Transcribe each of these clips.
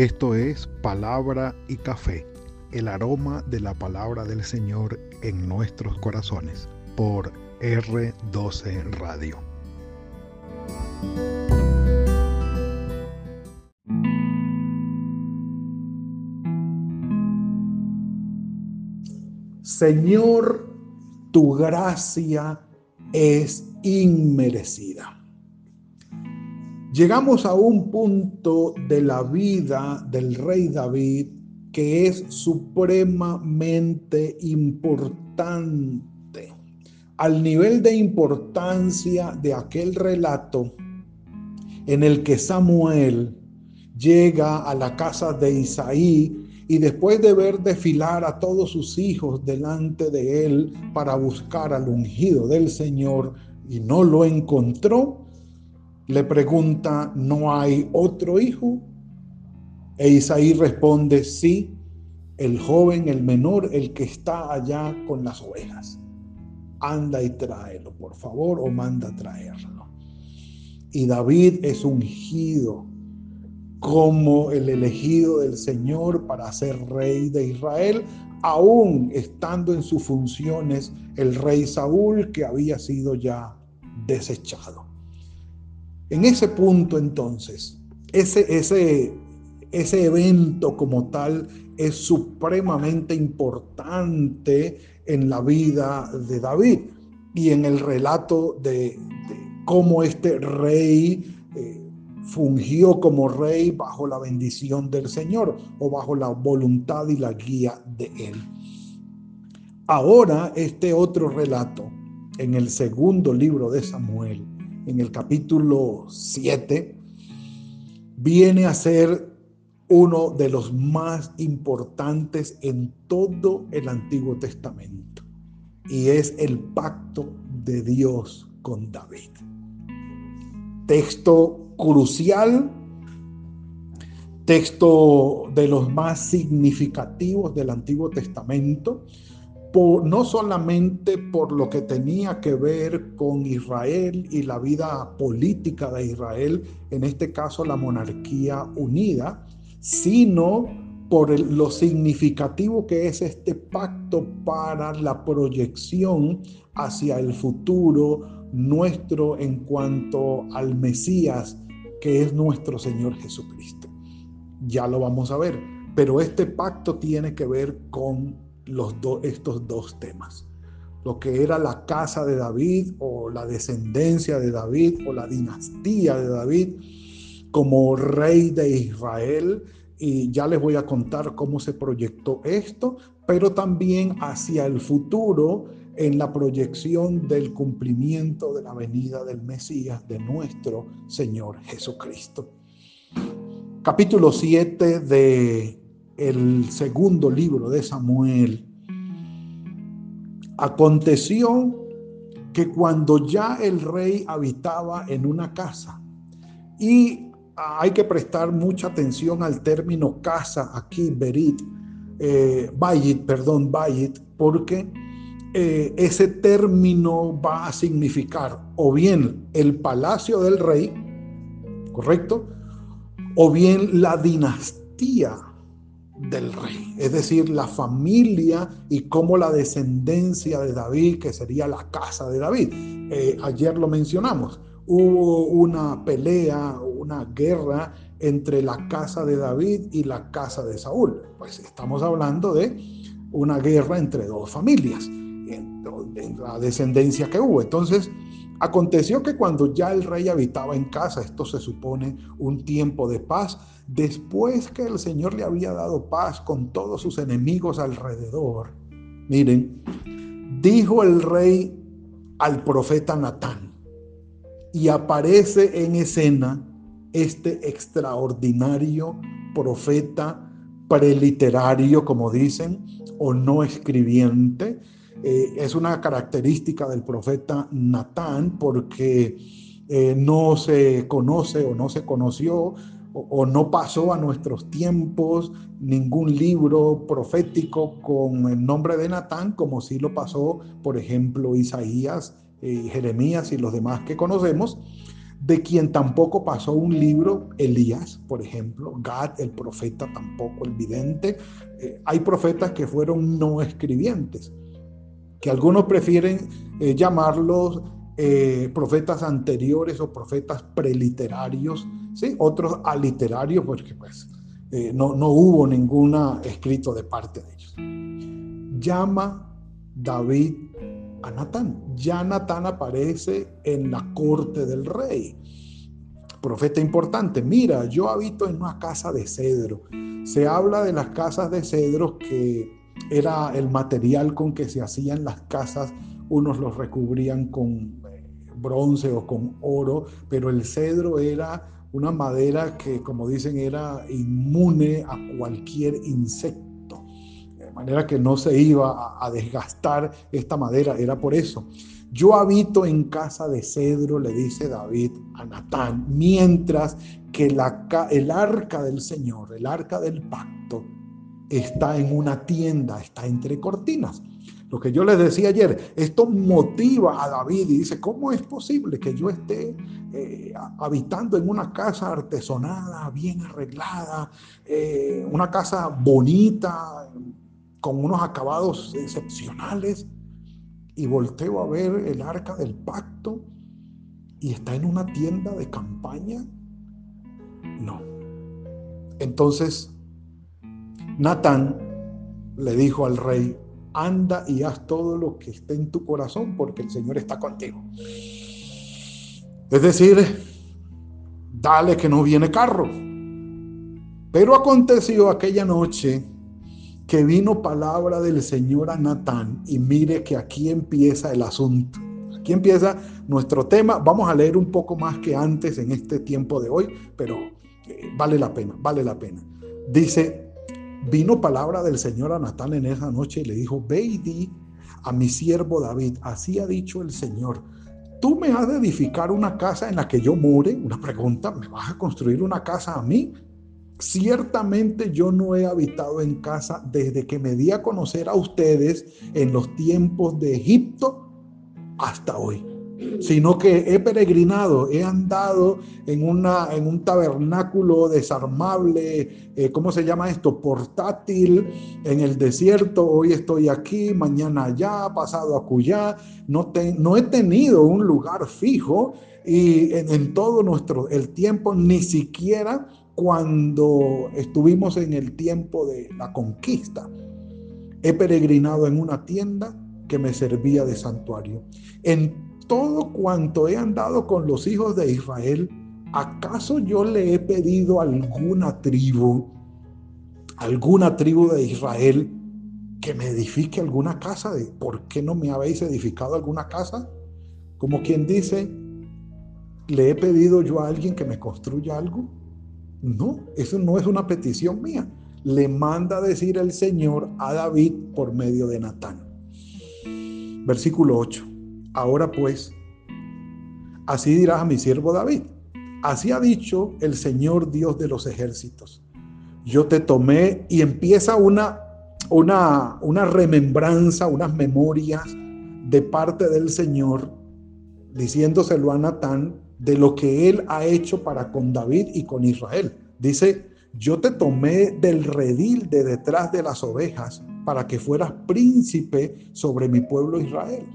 Esto es Palabra y Café, el aroma de la palabra del Señor en nuestros corazones, por R12 Radio. Señor, tu gracia es inmerecida. Llegamos a un punto de la vida del rey David que es supremamente importante, al nivel de importancia de aquel relato en el que Samuel llega a la casa de Isaí y después de ver desfilar a todos sus hijos delante de él para buscar al ungido del Señor y no lo encontró, le pregunta, ¿no hay otro hijo? E Isaí responde, sí, el joven, el menor, el que está allá con las ovejas. Anda y tráelo, por favor, o manda a traerlo. Y David es ungido como el elegido del Señor para ser rey de Israel, aún estando en sus funciones el rey Saúl que había sido ya desechado. En ese punto entonces, ese, ese, ese evento como tal es supremamente importante en la vida de David y en el relato de, cómo este rey eh, fungió como rey bajo la bendición del Señor o bajo la voluntad y la guía de Él. Ahora este otro relato en el segundo libro de Samuel, en el capítulo 7, viene a ser uno de los más importantes en todo el Antiguo Testamento y es el pacto de Dios con David. Texto crucial, texto de los más significativos del Antiguo Testamento, no solamente por lo que tenía que ver con Israel y la vida política de Israel, en este caso la monarquía unida, sino por lo significativo que es este pacto para la proyección hacia el futuro nuestro en cuanto al Mesías que es nuestro Señor Jesucristo. Ya lo vamos a ver, pero este pacto tiene que ver con los estos dos temas. Lo que era la casa de David o la descendencia de David o la dinastía de David como rey de Israel. Y ya les voy a contar cómo se proyectó esto, pero también hacia el futuro en la proyección del cumplimiento de la venida del Mesías, de nuestro Señor Jesucristo. Capítulo 7 de el segundo libro de Samuel. Aconteció que cuando ya el rey habitaba en una casa, y hay que prestar mucha atención al término casa aquí, Berit, eh, Bayit, perdón, Bayit, porque eh, ese término va a significar o bien el palacio del rey, ¿correcto? O bien la dinastía del rey, es decir, la familia y cómo la descendencia de David, que sería la casa de David. Eh, ayer lo mencionamos, hubo una pelea, una guerra entre la casa de David y la casa de Saúl. Pues estamos hablando de una guerra entre dos familias la descendencia que hubo. Entonces, aconteció que cuando ya el rey habitaba en casa, esto se supone un tiempo de paz, después que el Señor le había dado paz con todos sus enemigos alrededor, miren, dijo el rey al profeta Natán, y aparece en escena este extraordinario profeta preliterario, como dicen, o no escribiente, eh, es una característica del profeta Natán porque eh, no se conoce o no se conoció o, no pasó a nuestros tiempos ningún libro profético con el nombre de Natán, como sí lo pasó, por ejemplo, Isaías, eh, Jeremías y los demás que conocemos. de quien tampoco pasó un libro, Elías, por ejemplo, Gad, el profeta, tampoco el vidente. Eh, hay profetas que fueron no escribientes, que algunos prefieren eh, llamarlos eh, profetas anteriores o profetas preliterarios, ¿sí? otros aliterarios, porque pues no, no hubo ningún escrito de parte de ellos. Llama David a Natán. Ya Natán aparece en la corte del rey. Profeta importante, mira, yo habito en una casa de cedro. Se habla de las casas de cedro que era el material con que se hacían las casas. Unos los recubrían con eh, bronce o con oro, pero el cedro era una madera que, como dicen, era inmune a cualquier insecto manera que no se iba a, desgastar esta madera, era por eso. Yo habito en casa de cedro, le dice David a Natán, mientras que el arca del Señor, el arca del pacto, está en una tienda, está entre cortinas. Lo que yo les decía ayer, esto motiva a David y dice, ¿cómo es posible que yo esté eh, habitando en una casa artesonada, bien arreglada, eh, una casa bonita, con unos acabados excepcionales y volteo a ver el arca del pacto y está en una tienda de campaña. No. Entonces, Natán le dijo al rey, anda y haz todo lo que esté en tu corazón porque el Señor está contigo. Es decir, dale que no viene carro. Pero aconteció aquella noche que vino palabra del Señor a Natán y mire que aquí empieza el asunto. Aquí empieza nuestro tema. Vamos a leer un poco más que antes en este tiempo de hoy, pero eh, vale la pena, vale la pena. Dice, vino palabra del Señor a Natán en esa noche y le dijo, ve y a mi siervo David, así ha dicho el Señor. Tú me has de edificar una casa en la que yo more. Una pregunta, ¿me vas a construir una casa a mí? Ciertamente yo no he habitado en casa desde que me di a conocer a ustedes en los tiempos de Egipto hasta hoy, sino que he peregrinado, he andado en, una, en un tabernáculo desarmable, eh, ¿cómo se llama esto? Portátil, en el desierto, hoy estoy aquí, mañana allá, pasado acullá, no, no he tenido un lugar fijo y en, en todo nuestro, el tiempo ni siquiera cuando estuvimos en el tiempo de la conquista. He peregrinado en una tienda que me servía de santuario. En todo cuanto he andado con los hijos de Israel, ¿acaso yo le he pedido a alguna tribu, alguna tribu de Israel, que me edifique alguna casa? De, ¿Por qué no me habéis edificado alguna casa? Como quien dice, ¿le he pedido yo a alguien que me construya algo? No, eso no es una petición mía. Le manda decir el Señor a David por medio de Natán. Versículo 8. Ahora pues, así dirás a mi siervo David. Así ha dicho el Señor Dios de los ejércitos. Yo te tomé y empieza una, una, una remembranza, unas memorias de parte del Señor, diciéndoselo a Natán de lo que él ha hecho para con David y con Israel. Dice, yo te tomé del redil de detrás de las ovejas para que fueras príncipe sobre mi pueblo Israel.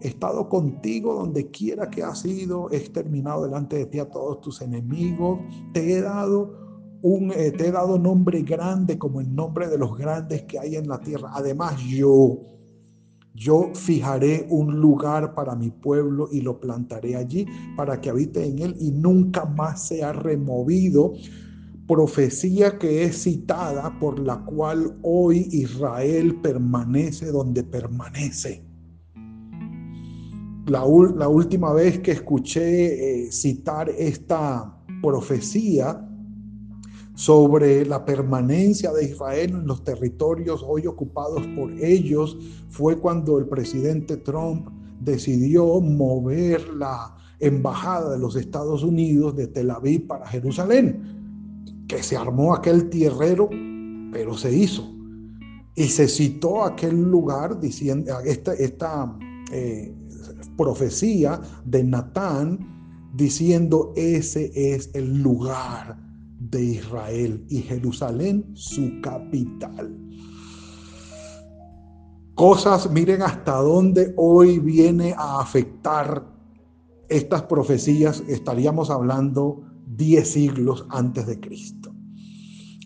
He estado contigo donde quiera que has ido, he exterminado delante de ti a todos tus enemigos, te he dado un, eh, te he dado nombre grande como el nombre de los grandes que hay en la tierra. Además, yo yo fijaré un lugar para mi pueblo y lo plantaré allí para que habite en él y nunca más sea removido. Profecía que es citada por la cual hoy Israel permanece donde permanece. La, última vez que escuché eh, citar esta profecía, sobre la permanencia de Israel en los territorios hoy ocupados por ellos fue cuando el presidente Trump decidió mover la embajada de los Estados Unidos de Tel Aviv para Jerusalén, que se armó aquel tierrero, pero se hizo. Y se citó aquel lugar diciendo esta, esta eh, profecía de Natán diciendo, ese es el lugar de Israel y Jerusalén su capital. Cosas, miren hasta dónde hoy viene a afectar estas profecías, estaríamos hablando 10 siglos antes de Cristo.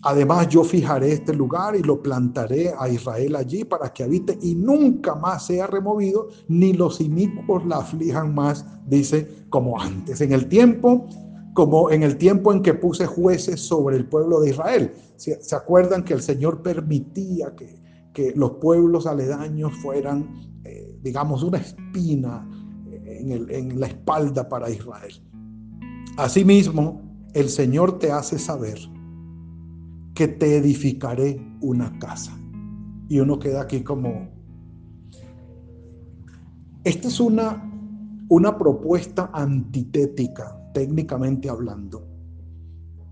Además, yo fijaré este lugar y lo plantaré a Israel allí para que habite y nunca más sea removido, ni los inicuos la aflijan más, dice, como antes. En el tiempo, como en el tiempo en que puse jueces sobre el pueblo de Israel. ¿Se, acuerdan que el Señor permitía que, que los pueblos aledaños fueran, eh, digamos, una espina en, el, en la espalda para Israel? Asimismo, el Señor te hace saber que te edificaré una casa. Y uno queda aquí como... Esta es una, una propuesta antitética, técnicamente hablando,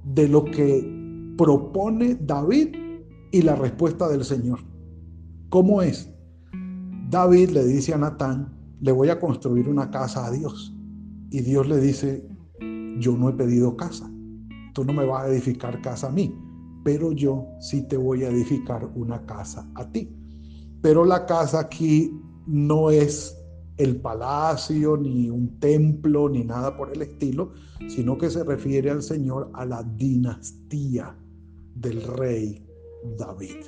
de lo que propone David y la respuesta del Señor. ¿Cómo es? David le dice a Natán, le voy a construir una casa a Dios. Y Dios le dice, yo no he pedido casa. Tú no me vas a edificar casa a mí, pero yo sí te voy a edificar una casa a ti. Pero la casa aquí no es el palacio, ni un templo, ni nada por el estilo, sino que se refiere al Señor a la dinastía del rey David.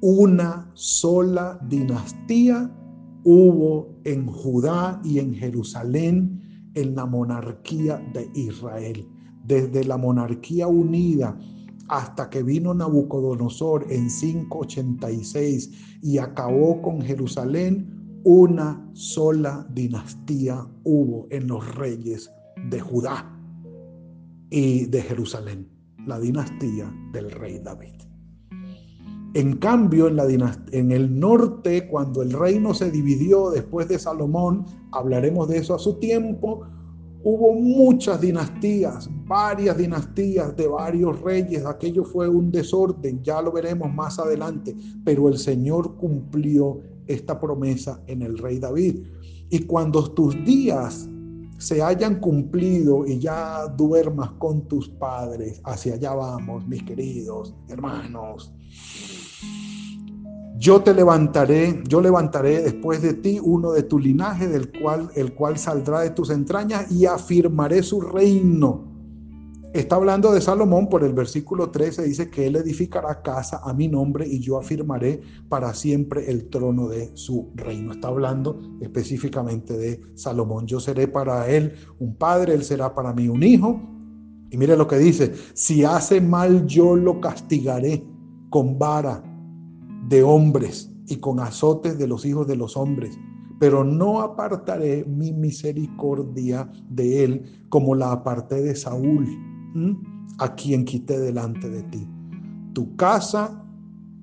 Una sola dinastía hubo en Judá y en Jerusalén en la monarquía de Israel. Desde la monarquía unida hasta que vino Nabucodonosor en 586 y acabó con Jerusalén, una sola dinastía hubo en los reyes de Judá y de Jerusalén, la dinastía del rey David. En cambio, en, en el norte, cuando el reino se dividió después de Salomón, hablaremos de eso a su tiempo, hubo muchas dinastías, varias dinastías de varios reyes. Aquello fue un desorden, ya lo veremos más adelante, pero el Señor cumplió esta promesa en el rey David. Y cuando tus días se hayan cumplido y ya duermas con tus padres, hacia allá vamos, mis queridos hermanos. Yo te levantaré, yo levantaré después de ti uno de tu linaje, del cual el cual saldrá de tus entrañas y afirmaré su reino. Está hablando de Salomón por el versículo 13, dice que él edificará casa a mi nombre y yo afirmaré para siempre el trono de su reino. Está hablando específicamente de Salomón. Yo seré para él un padre, él será para mí un hijo. Y mire lo que dice, si hace mal yo lo castigaré con vara de hombres y con azotes de los hijos de los hombres, pero no apartaré mi misericordia de él como la aparté de Saúl, a quien quité delante de ti. Tu casa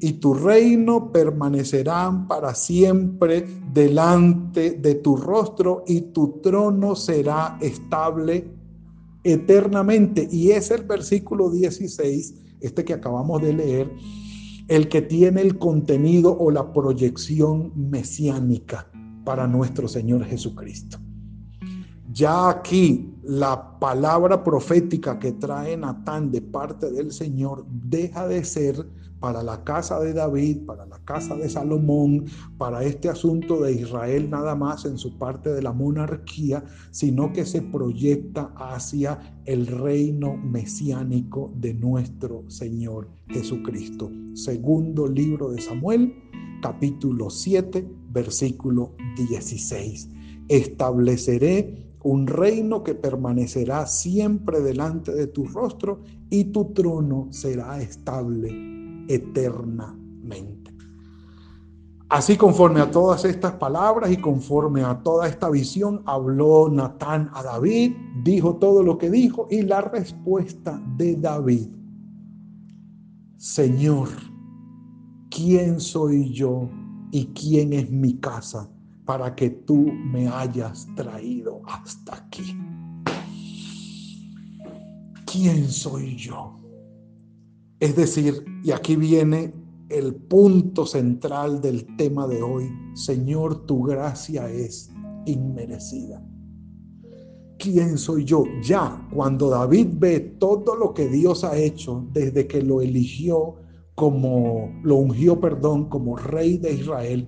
y tu reino permanecerán para siempre delante de tu rostro y tu trono será estable eternamente. Y es el versículo 16, este que acabamos de leer, el que tiene el contenido o la proyección mesiánica para nuestro Señor Jesucristo. Ya aquí la palabra profética que trae Natán de parte del Señor deja de ser para la casa de David, para la casa de Salomón, para este asunto de Israel nada más en su parte de la monarquía, sino que se proyecta hacia el reino mesiánico de nuestro Señor Jesucristo. Segundo libro de Samuel, capítulo 7, versículo 16. Estableceré un reino que permanecerá siempre delante de tu rostro y tu trono será estable eternamente. Así conforme a todas estas palabras y conforme a toda esta visión, habló Natán a David, dijo todo lo que dijo y la respuesta de David, Señor, ¿quién soy yo y quién es mi casa para que tú me hayas traído hasta aquí? ¿Quién soy yo? Es decir, y aquí viene el punto central del tema de hoy, Señor, tu gracia es inmerecida. ¿quién soy yo? Ya, cuando David ve todo lo que Dios ha hecho desde que lo eligió como, lo ungió, perdón, como rey de Israel,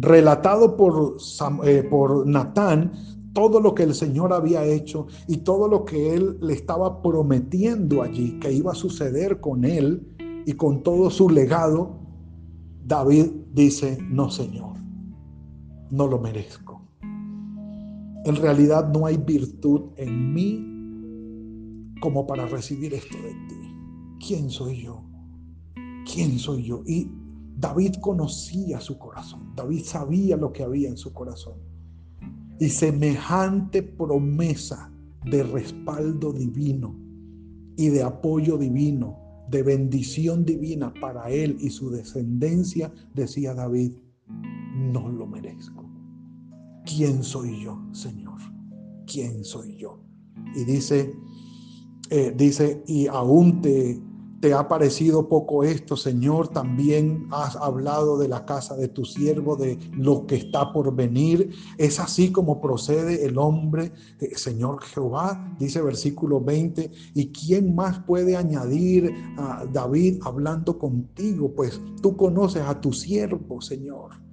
relatado por, eh, por Natán, todo lo que el Señor había hecho y todo lo que él le estaba prometiendo allí, que iba a suceder con él y con todo su legado, David dice, no Señor, no lo merezco. En realidad no hay virtud en mí como para recibir esto de ti. ¿Quién soy yo? ¿Quién soy yo? Y David conocía su corazón. David sabía lo que había en su corazón. Y semejante promesa de respaldo divino y de apoyo divino, de bendición divina para él y su descendencia, decía David, no lo merezco. ¿Quién soy yo, Señor? ¿Quién soy yo? Y dice, eh, dice, y aún te ¿Te ha parecido poco esto, Señor? También has hablado de la casa de tu siervo, de lo que está por venir. Es así como procede el hombre, eh, Señor Jehová, dice versículo 20. ¿Y quién más puede añadir a David hablando contigo? Pues tú conoces a tu siervo, Señor.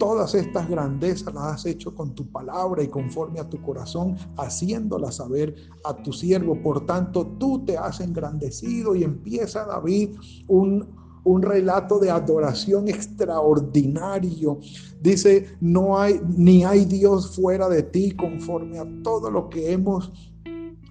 Todas estas grandezas las has hecho con tu palabra y conforme a tu corazón, haciéndolas saber a tu siervo. Por tanto, tú te has engrandecido y empieza David un, un relato de adoración extraordinario. Dice, no hay ni hay Dios fuera de ti conforme a todo lo que hemos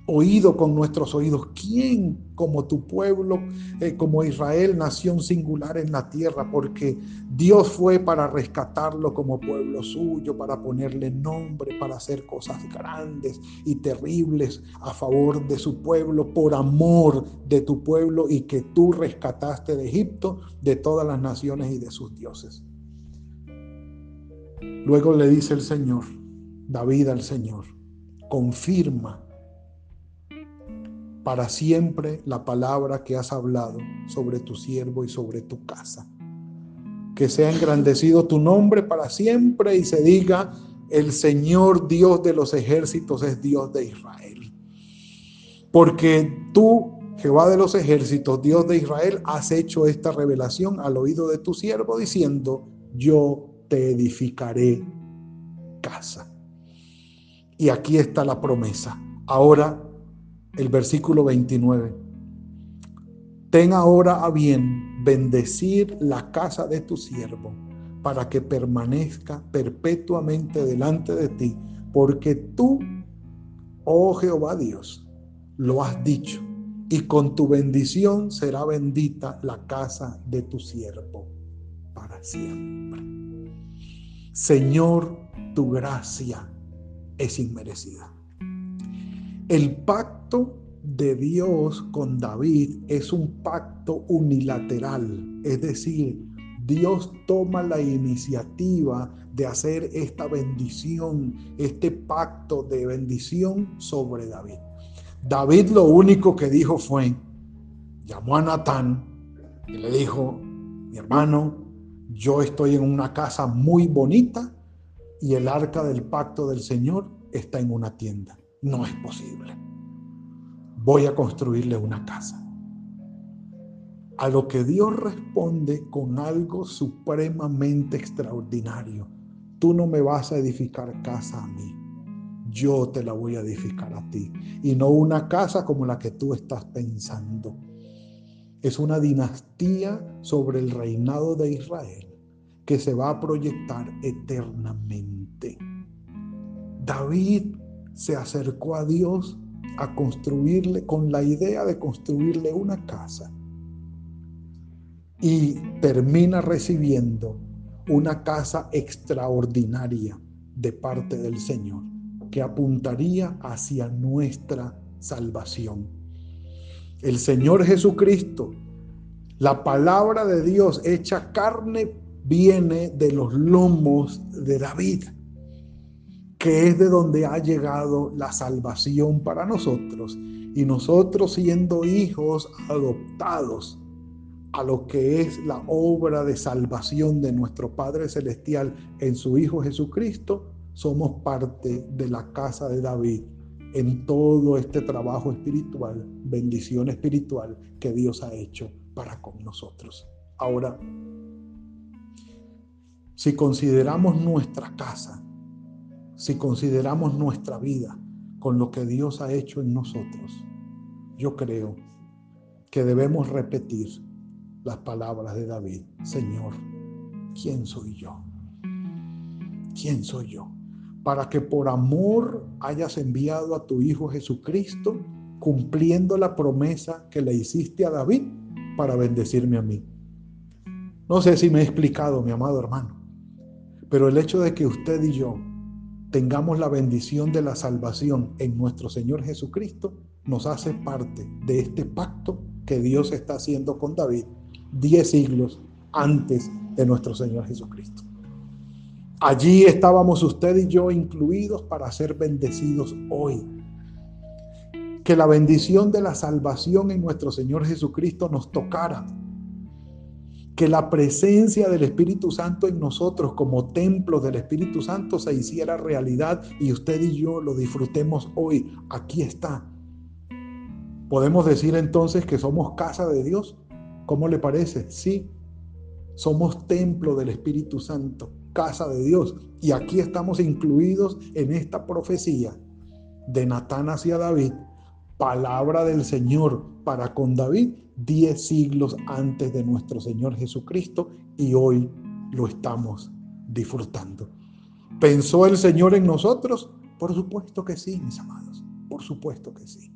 oído con nuestros oídos. ¿Quién como tu pueblo, eh, como Israel, nación singular en la tierra? Porque Dios fue para rescatarlo como pueblo suyo, para ponerle nombre, para hacer cosas grandes y terribles a favor de su pueblo, por amor de tu pueblo y que tú rescataste de Egipto, de todas las naciones y de sus dioses. Luego le dice el Señor, David al Señor, confirma para siempre la palabra que has hablado sobre tu siervo y sobre tu casa. Que sea engrandecido tu nombre para siempre y se diga, el Señor Dios de los ejércitos es Dios de Israel. Porque tú, Jehová de los ejércitos, Dios de Israel, has hecho esta revelación al oído de tu siervo diciendo, yo te edificaré casa. Y aquí está la promesa. Ahora el versículo 29. Ten ahora a bien bendecir la casa de tu siervo para que permanezca perpetuamente delante de ti, porque tú, oh Jehová Dios, lo has dicho, y con tu bendición será bendita la casa de tu siervo para siempre. Señor, tu gracia es inmerecida. El pacto de Dios con David es un pacto unilateral, es decir, Dios toma la iniciativa de hacer esta bendición, este pacto de bendición sobre David. David lo único que dijo fue, llamó a Natán y le dijo, mi hermano, yo estoy en una casa muy bonita y el arca del pacto del Señor está en una tienda no es posible. Voy a construirle una casa. A lo que Dios responde con algo supremamente extraordinario. Tú no me vas a edificar casa a mí. Yo te la voy a edificar a ti. Y no una casa como la que tú estás pensando. Es una dinastía sobre el reinado de Israel que se va a proyectar eternamente. David se acercó a Dios a construirle, con la idea de construirle una casa. Y termina recibiendo una casa extraordinaria de parte del Señor, que apuntaría hacia nuestra salvación. El Señor Jesucristo, la palabra de Dios hecha carne, viene de los lomos de David que es de donde ha llegado la salvación para nosotros. Y nosotros siendo hijos adoptados a lo que es la obra de salvación de nuestro Padre Celestial en su Hijo Jesucristo, somos parte de la casa de David en todo este trabajo espiritual, bendición espiritual que Dios ha hecho para con nosotros. Ahora, si consideramos nuestra casa, si consideramos nuestra vida con lo que Dios ha hecho en nosotros, yo creo que debemos repetir las palabras de David. Señor, ¿quién soy yo? ¿Quién soy yo? Para que por amor hayas enviado a tu Hijo Jesucristo, cumpliendo la promesa que le hiciste a David para bendecirme a mí. No sé si me he explicado, mi amado hermano, pero el hecho de que usted y yo tengamos la bendición de la salvación en nuestro Señor Jesucristo nos hace parte de este pacto que Dios está haciendo con David diez siglos antes de nuestro Señor Jesucristo. Allí estábamos usted y yo incluidos para ser bendecidos hoy. Que la bendición de la salvación en nuestro Señor Jesucristo nos tocara. Que la presencia del Espíritu Santo en nosotros como templo del Espíritu Santo se hiciera realidad y usted y yo lo disfrutemos hoy. Aquí está ¿Podemos decir entonces que somos casa de Dios? ¿Cómo le parece? Sí, somos templo del Espíritu Santo, casa de Dios. Y aquí estamos incluidos en esta profecía de Natán hacia David, palabra del Señor para con David diez siglos antes de nuestro Señor Jesucristo y hoy lo estamos disfrutando. ¿Pensó el Señor en nosotros? Por supuesto que sí, mis amados, por supuesto que sí.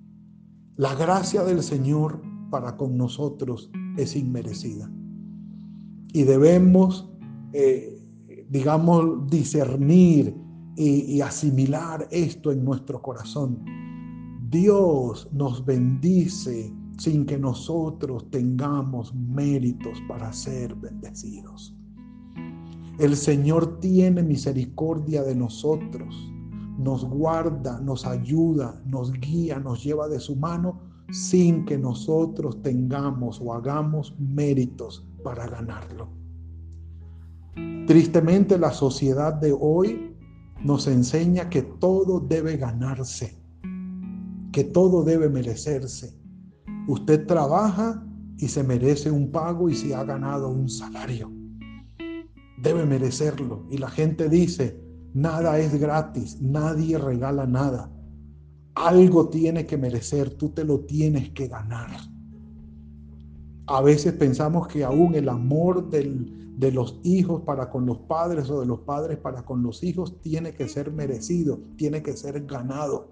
La gracia del Señor para con nosotros es inmerecida. Y debemos, eh, digamos, discernir y asimilar esto en nuestro corazón. Dios nos bendice sin que nosotros tengamos méritos para ser bendecidos. El Señor tiene misericordia de nosotros nos guarda, nos ayuda, nos guía, nos lleva de su mano sin que nosotros tengamos o hagamos méritos para ganarlo. Tristemente la sociedad de hoy nos enseña que todo debe ganarse, que todo debe merecerse. Usted trabaja y se merece un pago y se ha ganado un salario. Debe merecerlo. Y la gente dice, Nada es gratis, nadie regala nada. Algo tiene que merecer, tú te lo tienes que ganar. A veces pensamos que aún el amor de los hijos para con los padres o de los padres para con los hijos tiene que ser merecido, tiene que ser ganado.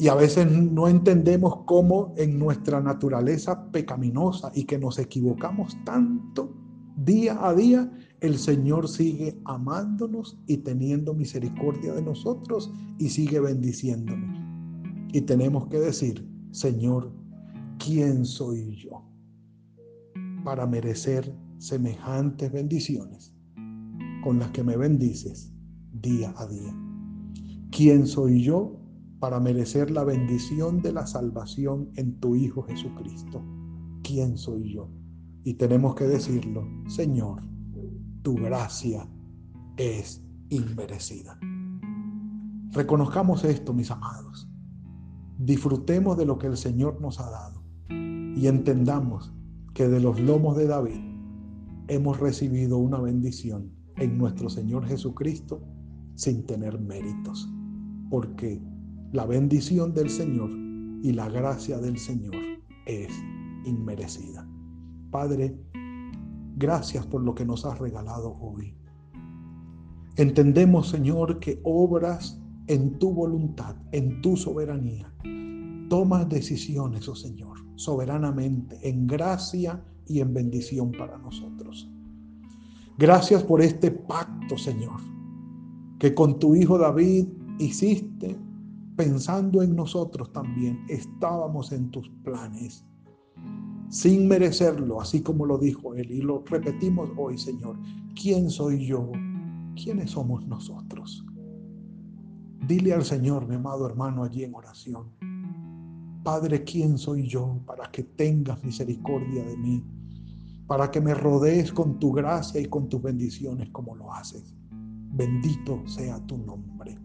Y a veces no entendemos cómo en nuestra naturaleza pecaminosa y que nos equivocamos tanto día a día, el Señor sigue amándonos y teniendo misericordia de nosotros y sigue bendiciéndonos. Y tenemos que decir, Señor, ¿quién soy yo para merecer semejantes bendiciones con las que me bendices día a día? ¿Quién soy yo para merecer la bendición de la salvación en tu Hijo Jesucristo? ¿Quién soy yo? Y tenemos que decirlo, Señor, tu gracia es inmerecida. Reconozcamos esto, mis amados. Disfrutemos de lo que el Señor nos ha dado y entendamos que de los lomos de David hemos recibido una bendición en nuestro Señor Jesucristo sin tener méritos, porque la bendición del Señor y la gracia del Señor es inmerecida. Padre, gracias por lo que nos has regalado hoy. Entendemos, Señor, que obras en tu voluntad, en tu soberanía. Tomas decisiones, oh Señor, soberanamente, en gracia y en bendición para nosotros. Gracias por este pacto, Señor, que con tu Hijo David hiciste pensando en nosotros también. Estábamos en tus planes sin merecerlo, así como lo dijo él. Y lo repetimos hoy, Señor. ¿Quién soy yo? ¿Quiénes somos nosotros? Dile al Señor, mi amado hermano, allí en oración. Padre, ¿quién soy yo para que tengas misericordia de mí? Para que me rodees con tu gracia y con tus bendiciones como lo haces. Bendito sea tu nombre.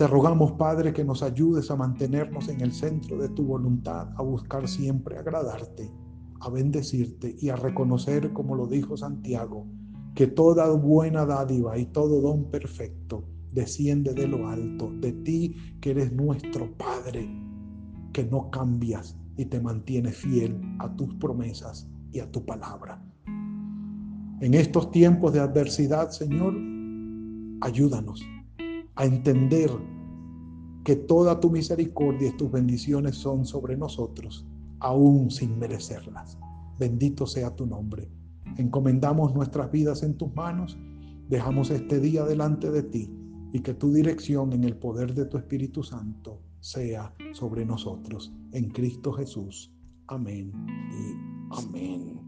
Te rogamos, Padre, que nos ayudes a mantenernos en el centro de tu voluntad, a buscar siempre agradarte, a bendecirte y a reconocer, como lo dijo Santiago, que toda buena dádiva y todo don perfecto desciende de lo alto, de ti que eres nuestro Padre, que no cambias y te mantienes fiel a tus promesas y a tu palabra. En estos tiempos de adversidad, Señor, ayúdanos a entender que toda tu misericordia y tus bendiciones son sobre nosotros, aún sin merecerlas. Bendito sea tu nombre. Encomendamos nuestras vidas en tus manos, dejamos este día delante de ti y que tu dirección en el poder de tu Espíritu Santo sea sobre nosotros. En Cristo Jesús. Amén y amén.